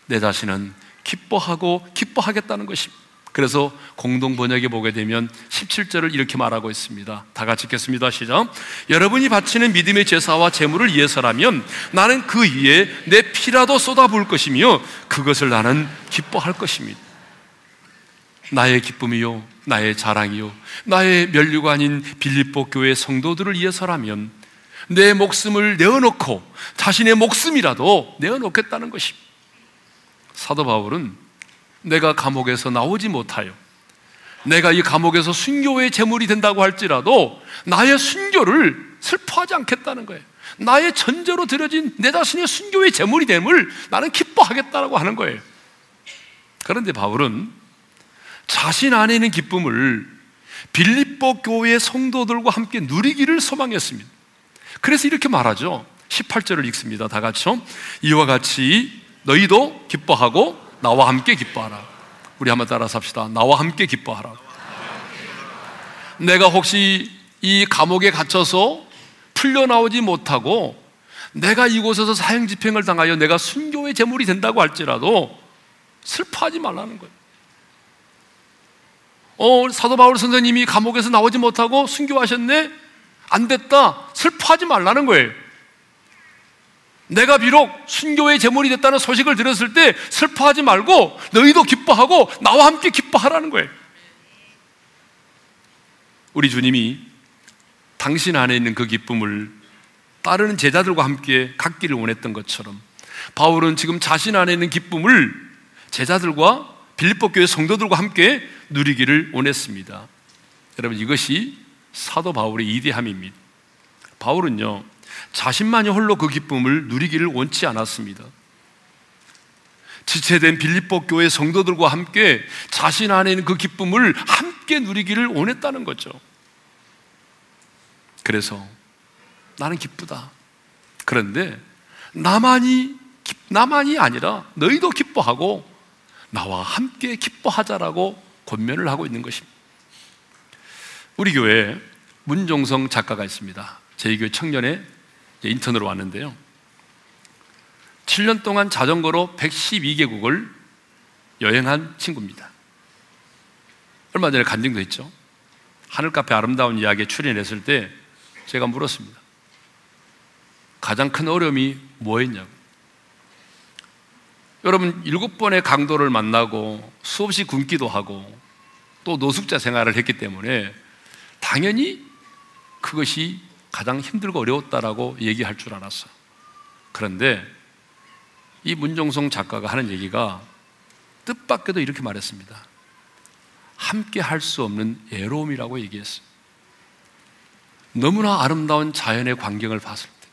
내 자신은 기뻐하고 기뻐하겠다는 것입니다. 그래서 공동 번역에 보게 되면 17절을 이렇게 말하고 있습니다. 다 같이 읽겠습니다. 시작. 여러분이 바치는 믿음의 제사와 제물을 위해서라면 나는 그 위에 내 피라도 쏟아부을 것이며 그것을 나는 기뻐할 것입니다. 나의 기쁨이요, 나의 자랑이요, 나의 멸류관인 빌립보 교회 성도들을 위해서라면 내 목숨을 내어놓고 자신의 목숨이라도 내어놓겠다는 것입니다. 사도 바울은 내가 감옥에서 나오지 못하여 내가 이 감옥에서 순교의 제물이 된다고 할지라도 나의 순교를 슬퍼하지 않겠다는 거예요. 나의 전제로 드려진 내 자신의 순교의 제물이 됨을 나는 기뻐하겠다라고 하는 거예요. 그런데 바울은 자신 안에 있는 기쁨을 빌립보 교회 성도들과 함께 누리기를 소망했습니다. 그래서 이렇게 말하죠. 18절을 읽습니다. 다 같이요. 이와 같이 너희도 기뻐하고 나와 함께 기뻐하라. 우리 한번 따라서 합시다. 나와 함께 기뻐하라. 내가 혹시 이 감옥에 갇혀서 풀려나오지 못하고 내가 이곳에서 사형 집행을 당하여 내가 순교의 제물이 된다고 할지라도 슬퍼하지 말라는 거예요. 어, 사도 바울 선생님이 감옥에서 나오지 못하고 순교하셨네? 안 됐다. 슬퍼하지 말라는 거예요. 내가 비록 순교의 제물이 됐다는 소식을 들었을 때 슬퍼하지 말고 너희도 기뻐하고 나와 함께 기뻐하라는 거예요. 우리 주님이 당신 안에 있는 그 기쁨을 따르는 제자들과 함께 갖기를 원했던 것처럼 바울은 지금 자신 안에 있는 기쁨을 제자들과 빌립보 교회 성도들과 함께 누리기를 원했습니다. 여러분 이것이 사도 바울의 이대함입니다. 바울은요 자신만이 홀로 그 기쁨을 누리기를 원치 않았습니다. 지체된 빌립보 교회 성도들과 함께 자신 안에 있는 그 기쁨을 함께 누리기를 원했다는 거죠. 그래서 나는 기쁘다. 그런데 나만이 나만이 아니라 너희도 기뻐하고 나와 함께 기뻐하자라고 권면을 하고 있는 것입니다. 우리 교회에 문종성 작가가 있습니다. 저희 교회 청년에 인턴으로 왔는데요. 7년 동안 자전거로 112개국을 여행한 친구입니다. 얼마 전에 간증도 했죠. 하늘 카페 아름다운 이야기에 출연했을 때 제가 물었습니다. 가장 큰 어려움이 뭐였냐고. 여러분, 일곱 번의 강도를 만나고 수없이 굶기도 하고 또 노숙자 생활을 했기 때문에 당연히 그것이 가장 힘들고 어려웠다라고 얘기할 줄 알았어. 그런데 이 문종성 작가가 하는 얘기가 뜻밖에도 이렇게 말했습니다. 함께 할 수 없는 애로움이라고 얘기했어요. 너무나 아름다운 자연의 광경을 봤을 때,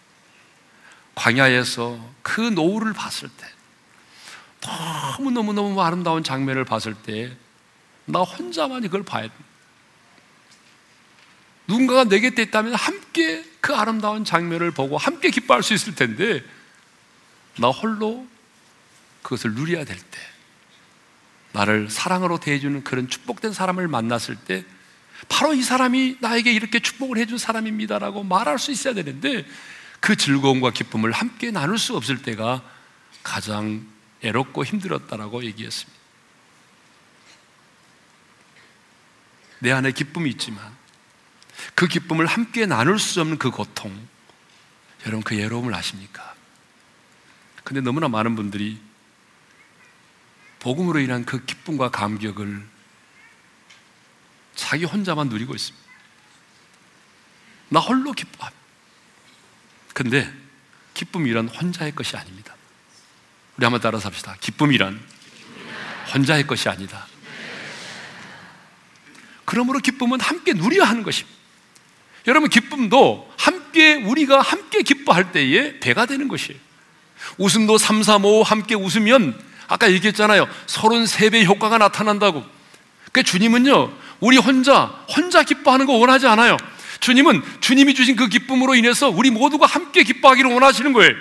광야에서 그 노을을 봤을 때, 너무너무너무 아름다운 장면을 봤을 때, 나 혼자만이 그걸 봐야 돼. 누군가가 내 곁에 있다면 함께 그 아름다운 장면을 보고 함께 기뻐할 수 있을 텐데 나 홀로 그것을 누려야 될 때, 나를 사랑으로 대해주는 그런 축복된 사람을 만났을 때 바로 이 사람이 나에게 이렇게 축복을 해준 사람입니다라고 말할 수 있어야 되는데 그 즐거움과 기쁨을 함께 나눌 수 없을 때가 가장 애롭고 힘들었다라고 얘기했습니다. 내 안에 기쁨이 있지만 그 기쁨을 함께 나눌 수 없는 그 고통, 여러분 그 외로움을 아십니까? 근데 너무나 많은 분들이 복음으로 인한 그 기쁨과 감격을 자기 혼자만 누리고 있습니다. 나 홀로 기뻐. 근데 기쁨이란 혼자의 것이 아닙니다. 우리 한번 따라서 합시다. 기쁨이란 혼자의 것이 아니다. 그러므로 기쁨은 함께 누려야 하는 것입니다. 여러분 기쁨도 함께 우리가 함께 기뻐할 때에 배가 되는 것이에요. 웃음도 3, 3, 5 함께 웃으면 아까 얘기했잖아요. 33배 효과가 나타난다고. 그 주님은요. 우리 혼자 혼자 기뻐하는 거 원하지 않아요. 주님은 주님이 주신 그 기쁨으로 인해서 우리 모두가 함께 기뻐하기를 원하시는 거예요.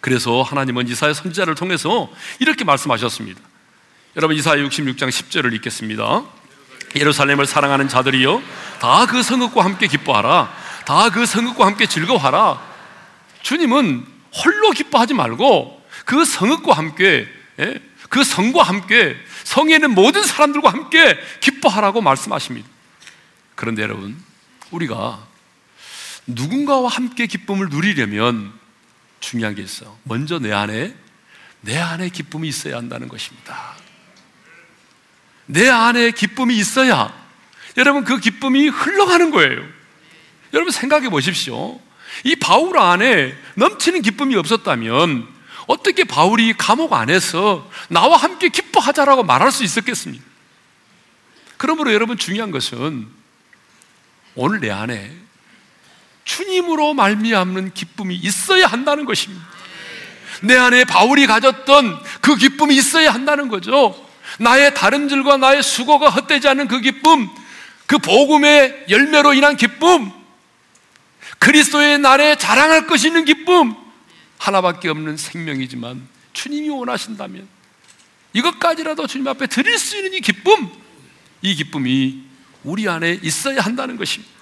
그래서 하나님은 이사야 선지자를 통해서 이렇게 말씀하셨습니다. 여러분 이사야 66장 10절을 읽겠습니다. 예루살렘을 사랑하는 자들이여 다 그 성읍과 함께 기뻐하라. 다 그 성읍과 함께 즐거워하라. 주님은 홀로 기뻐하지 말고 그 성읍과 함께 예? 그 성과 함께 성에 있는 모든 사람들과 함께 기뻐하라고 말씀하십니다. 그런데 여러분, 우리가 누군가와 함께 기쁨을 누리려면 중요한 게 있어. 먼저 내 안에 내 안에 기쁨이 있어야 한다는 것입니다. 내 안에 기쁨이 있어야 여러분 그 기쁨이 흘러가는 거예요. 여러분 생각해 보십시오. 이 바울 안에 넘치는 기쁨이 없었다면 어떻게 바울이 감옥 안에서 나와 함께 기뻐하자라고 말할 수 있었겠습니까? 그러므로 여러분 중요한 것은 오늘 내 안에 주님으로 말미암는 기쁨이 있어야 한다는 것입니다. 내 안에 바울이 가졌던 그 기쁨이 있어야 한다는 거죠. 나의 다른들과 나의 수고가 헛되지 않은 그 기쁨, 그 복음의 열매로 인한 기쁨, 그리스도의 날에 자랑할 것이 있는 기쁨, 하나밖에 없는 생명이지만 주님이 원하신다면 이것까지라도 주님 앞에 드릴 수 있는 이 기쁨, 이 기쁨이 우리 안에 있어야 한다는 것입니다.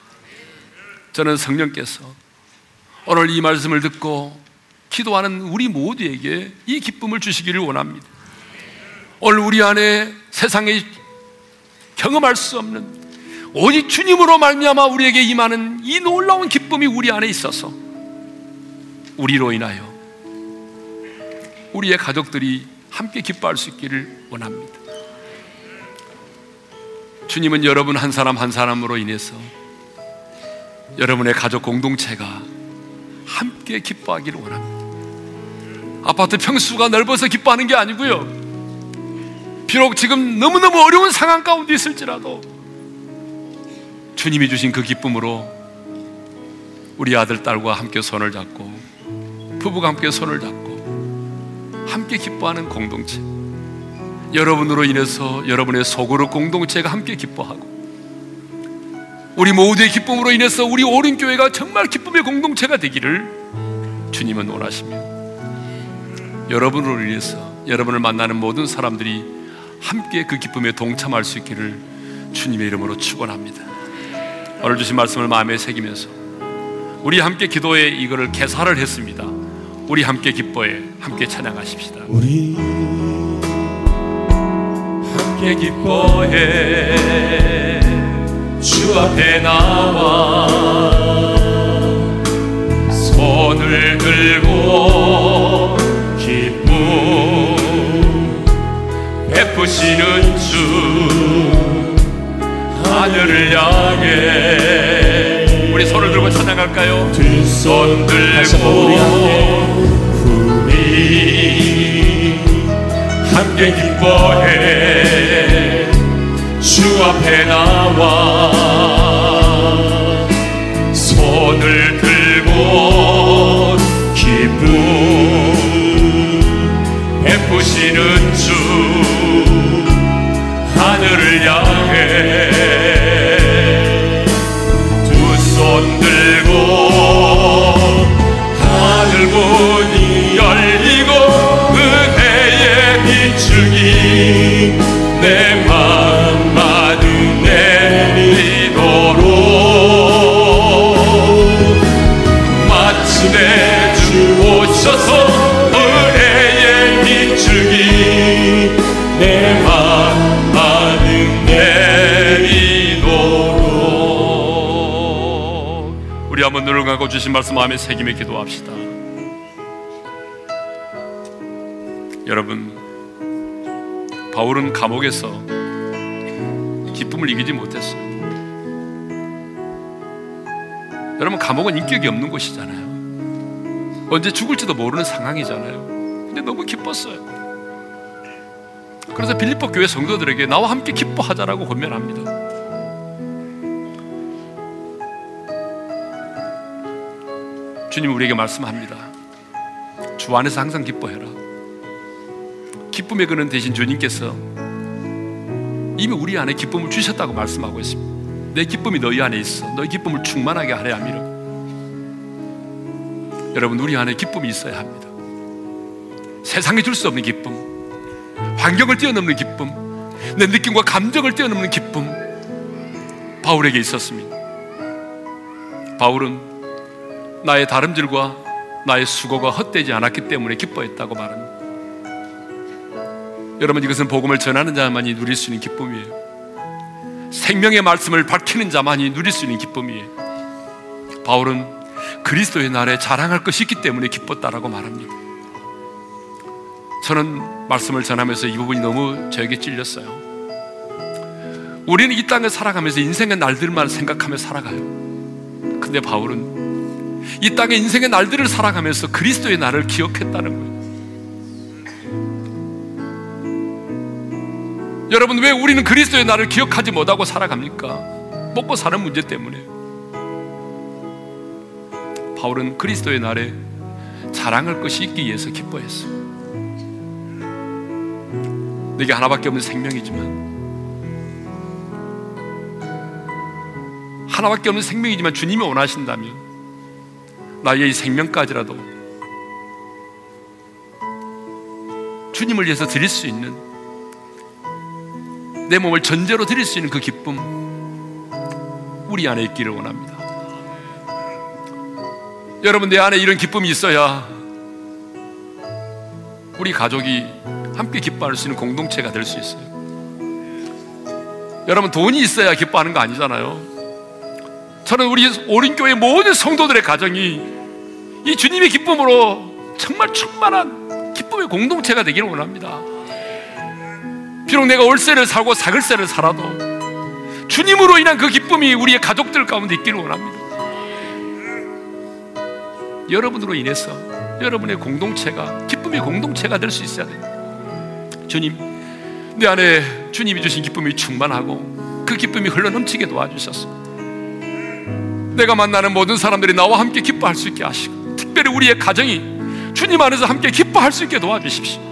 저는 성령께서 오늘 이 말씀을 듣고 기도하는 우리 모두에게 이 기쁨을 주시기를 원합니다. 오늘 우리 안에 세상에 경험할 수 없는 오직 주님으로 말미암아 우리에게 임하는 이 놀라운 기쁨이 우리 안에 있어서 우리로 인하여 우리의 가족들이 함께 기뻐할 수 있기를 원합니다. 주님은 여러분 한 사람 한 사람으로 인해서 여러분의 가족 공동체가 함께 기뻐하기를 원합니다. 아파트 평수가 넓어서 기뻐하는 게 아니고요. 비록 지금 너무너무 어려운 상황 가운데 있을지라도 주님이 주신 그 기쁨으로 우리 아들, 딸과 함께 손을 잡고 부부가 함께 손을 잡고 함께 기뻐하는 공동체 여러분으로 인해서 여러분의 속으로 공동체가 함께 기뻐하고 우리 모두의 기쁨으로 인해서 우리 오른 교회가 정말 기쁨의 공동체가 되기를 주님은 원하시며 여러분으로 인해서 여러분을 만나는 모든 사람들이 함께 그 기쁨에 동참할 수 있기를 주님의 이름으로 축원합니다. 오늘 주신 말씀을 마음에 새기면서 우리 함께 기도에 이거를 개사를 했습니다. 우리 함께 기뻐해 함께 찬양하십시다. 우리 함께 기뻐해 주 앞에 나와 손을 들고 베푸시는 주 하늘을 향해 우리 손을 들고 찬양할까요? 두손 들고 우리 함께 기뻐해. 주 앞에 나와 손을 들고 기쁨 베푸시는 주 하늘을 향해 두 손 들고 하늘 문이 열리고 은혜의 비추기 내 맘마 주신 말씀 마음에 새김에 기도합시다. 여러분, 바울은 감옥에서 기쁨을 이기지 못했어요. 여러분, 감옥은 인격이 없는 곳이잖아요. 언제 죽을지도 모르는 상황이잖아요. 근데 너무 기뻤어요. 그래서 빌립보 교회 성도들에게 나와 함께 기뻐하자라고 권면합니다. 주님 우리에게 말씀합니다. 주 안에서 항상 기뻐해라. 기쁨의 근원 대신 주님께서 이미 우리 안에 기쁨을 주셨다고 말씀하고 있습니다. 내 기쁨이 너희 안에 있어. 너희 기쁨을 충만하게 하려 함이라. 여러분 우리 안에 기쁨이 있어야 합니다. 세상에 줄수 없는 기쁨, 환경을 뛰어넘는 기쁨, 내 느낌과 감정을 뛰어넘는 기쁨, 바울에게 있었습니다. 바울은 나의 다름질과 나의 수고가 헛되지 않았기 때문에 기뻐했다고 말합니다. 여러분 이것은 복음을 전하는 자만이 누릴 수 있는 기쁨이에요. 생명의 말씀을 밝히는 자만이 누릴 수 있는 기쁨이에요. 바울은 그리스도의 날에 자랑할 것이 있기 때문에 기뻤다라고 말합니다. 저는 말씀을 전하면서 이 부분이 너무 저에게 찔렸어요. 우리는 이 땅을 살아가면서 인생의 날들만 생각하며 살아가요. 근데 바울은 이 땅의 인생의 날들을 살아가면서 그리스도의 날을 기억했다는 거예요. 여러분, 왜 우리는 그리스도의 날을 기억하지 못하고 살아갑니까? 먹고 사는 문제 때문에. 바울은 그리스도의 날에 자랑할 것이 있기 위해서 기뻐했어. 내게 하나밖에 없는 생명이지만 하나밖에 없는 생명이지만 주님이 원하신다면 나의 이 생명까지라도 주님을 위해서 드릴 수 있는 내 몸을 전제로 드릴 수 있는 그 기쁨 우리 안에 있기를 원합니다. 여러분 내 안에 이런 기쁨이 있어야 우리 가족이 함께 기뻐할 수 있는 공동체가 될 수 있어요. 여러분 돈이 있어야 기뻐하는 거 아니잖아요. 저는 우리 오린교회 모든 성도들의 가정이 이 주님의 기쁨으로 정말 충만한 기쁨의 공동체가 되기를 원합니다. 비록 내가 월세를 살고 사글세를 살아도 주님으로 인한 그 기쁨이 우리의 가족들 가운데 있기를 원합니다. 여러분으로 인해서 여러분의 공동체가 기쁨의 공동체가 될 수 있어야 돼요. 주님, 내 안에 주님이 주신 기쁨이 충만하고 그 기쁨이 흘러넘치게 도와주셨습니다. 내가 만나는 모든 사람들이 나와 함께 기뻐할 수 있게 하시고 특별히 우리의 가정이 주님 안에서 함께 기뻐할 수 있게 도와주십시오.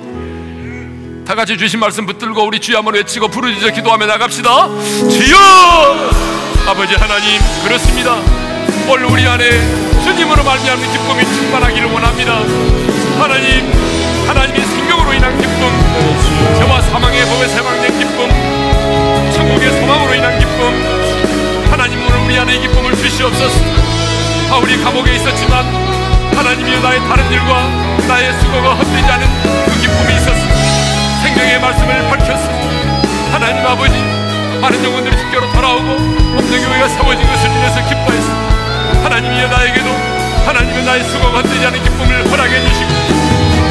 다 같이 주신 말씀 붙들고 우리 주여 한번 외치고 부르짖어 기도하며 나갑시다. 주여! 아버지 하나님 그렇습니다. 오늘 우리 안에 주님으로 말미암는 기쁨이 충만하기를 원합니다. 하나님, 하나님의 생명으로 인한 기쁨, 저와 사망의 법에 세방된 기쁨, 천국의 소망으로 인한 기쁨, 하나님 오늘 우리 안에 기쁨을 주시옵소서. 바울이 감옥에 있었지만 하나님이 나의 다른 일과 나의 수고가 헛되지 않은 그 기쁨이 있었습니다 생명의 말씀을 밝혔습니다 하나님 아버지 많은 영혼들이 주께로 돌아오고 없는 교회가 세워진 것을 인해서 기뻐했습니다 하나님이 나에게도 하나님은 나의 수고가 헛되지 않은 기쁨을 허락해 주시고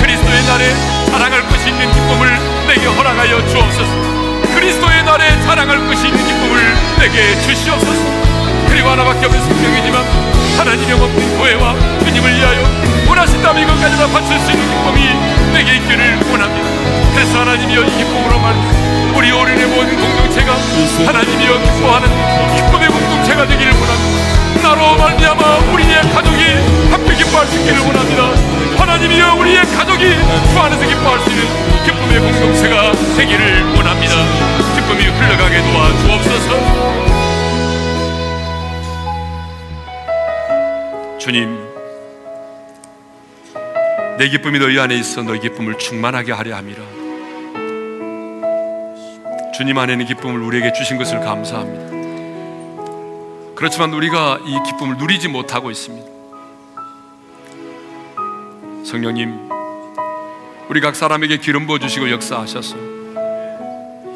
그리스도의 날에 자랑할 것이 있는 기쁨을 내게 허락하여 주옵소서 그리스도의 날에 자랑할 것이 있는 기쁨을 내게 주시옵소서. 그리고 하나밖에 없는 생명이지만 하나님의 없는 교회와 주님을 위하여 원하신다면 이것까지 다 바칠 수 있는 기쁨이 내게 있기를 원합니다. 그래서 하나님이여 이 기쁨으로 말 우리 어린의 모든 공동체가 하나님이여 기뻐하는 기쁨의 공동체가 되기를 원합니다. 나로 말미암아 우리의 가족이 기뻐할 수 있기를 원합니다. 하나님이여 우리의 가족이 주 안에서 기뻐할 수 있는 기쁨의 공동체가 되기를 원합니다. 기쁨이 흘러가게 도와주옵소서. 주님 내 기쁨이 너희 안에 있어 너희 기쁨을 충만하게 하려 함이라. 주님 안에는 기쁨을 우리에게 주신 것을 감사합니다. 그렇지만 우리가 이 기쁨을 누리지 못하고 있습니다. 성령님, 우리 각 사람에게 기름 부어 주시고 역사하셔서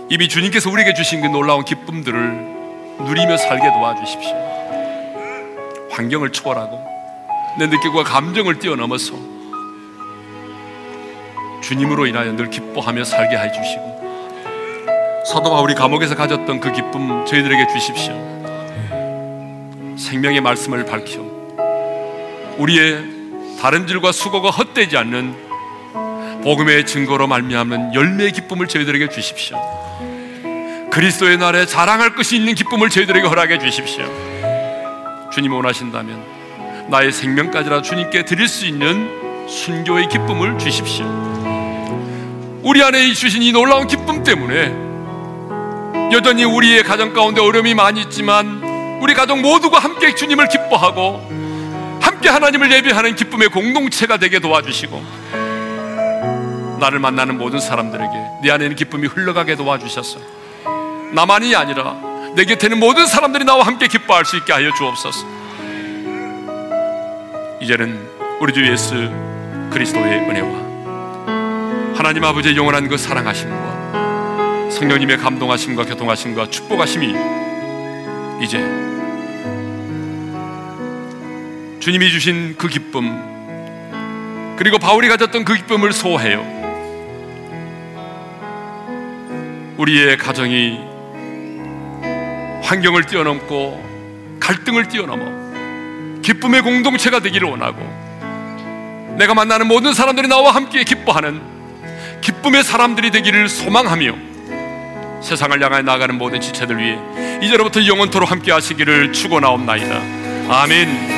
이미 주님께서 우리에게 주신 그 놀라운 기쁨들을 누리며 살게 도와주십시오. 환경을 초월하고 내 느낌과 감정을 뛰어넘어서 주님으로 인하여 늘 기뻐하며 살게 해 주시고 사도 바울이 감옥에서 가졌던 그 기쁨 저희들에게 주십시오. 생명의 말씀을 밝혀 우리의 다른질과 수고가 헛되지 않는 복음의 증거로 말미암는 열매의 기쁨을 저희들에게 주십시오. 그리스도의 날에 자랑할 것이 있는 기쁨을 저희들에게 허락해 주십시오. 주님 원하신다면 나의 생명까지라 주님께 드릴 수 있는 순교의 기쁨을 주십시오. 우리 안에 주신 이 놀라운 기쁨 때문에 여전히 우리의 가정 가운데 어려움이 많이 있지만 우리 가족 모두가 함께 주님을 기뻐하고 함께 하나님을 예배하는 기쁨의 공동체가 되게 도와주시고 나를 만나는 모든 사람들에게 내 안에 는 기쁨이 흘러가게 도와주셔서 나만이 아니라 내 곁에 는 모든 사람들이 나와 함께 기뻐할 수 있게 하여 주옵소서. 이제는 우리 주 예수 그리스도의 은혜와 하나님 아버지의 영원한 그 사랑하심과 성령님의 감동하심과 교통하심과 축복하심이 이제 주님이 주신 그 기쁨 그리고 바울이 가졌던 그 기쁨을 소해요. 우리의 가정이 환경을 뛰어넘고 갈등을 뛰어넘어 기쁨의 공동체가 되기를 원하고 내가 만나는 모든 사람들이 나와 함께 기뻐하는 기쁨의 사람들이 되기를 소망하며 세상을 향해 나가는 모든 지체들 위해 이제로부터 영원토록 함께 하시기를 축원하옵나이다. 아멘.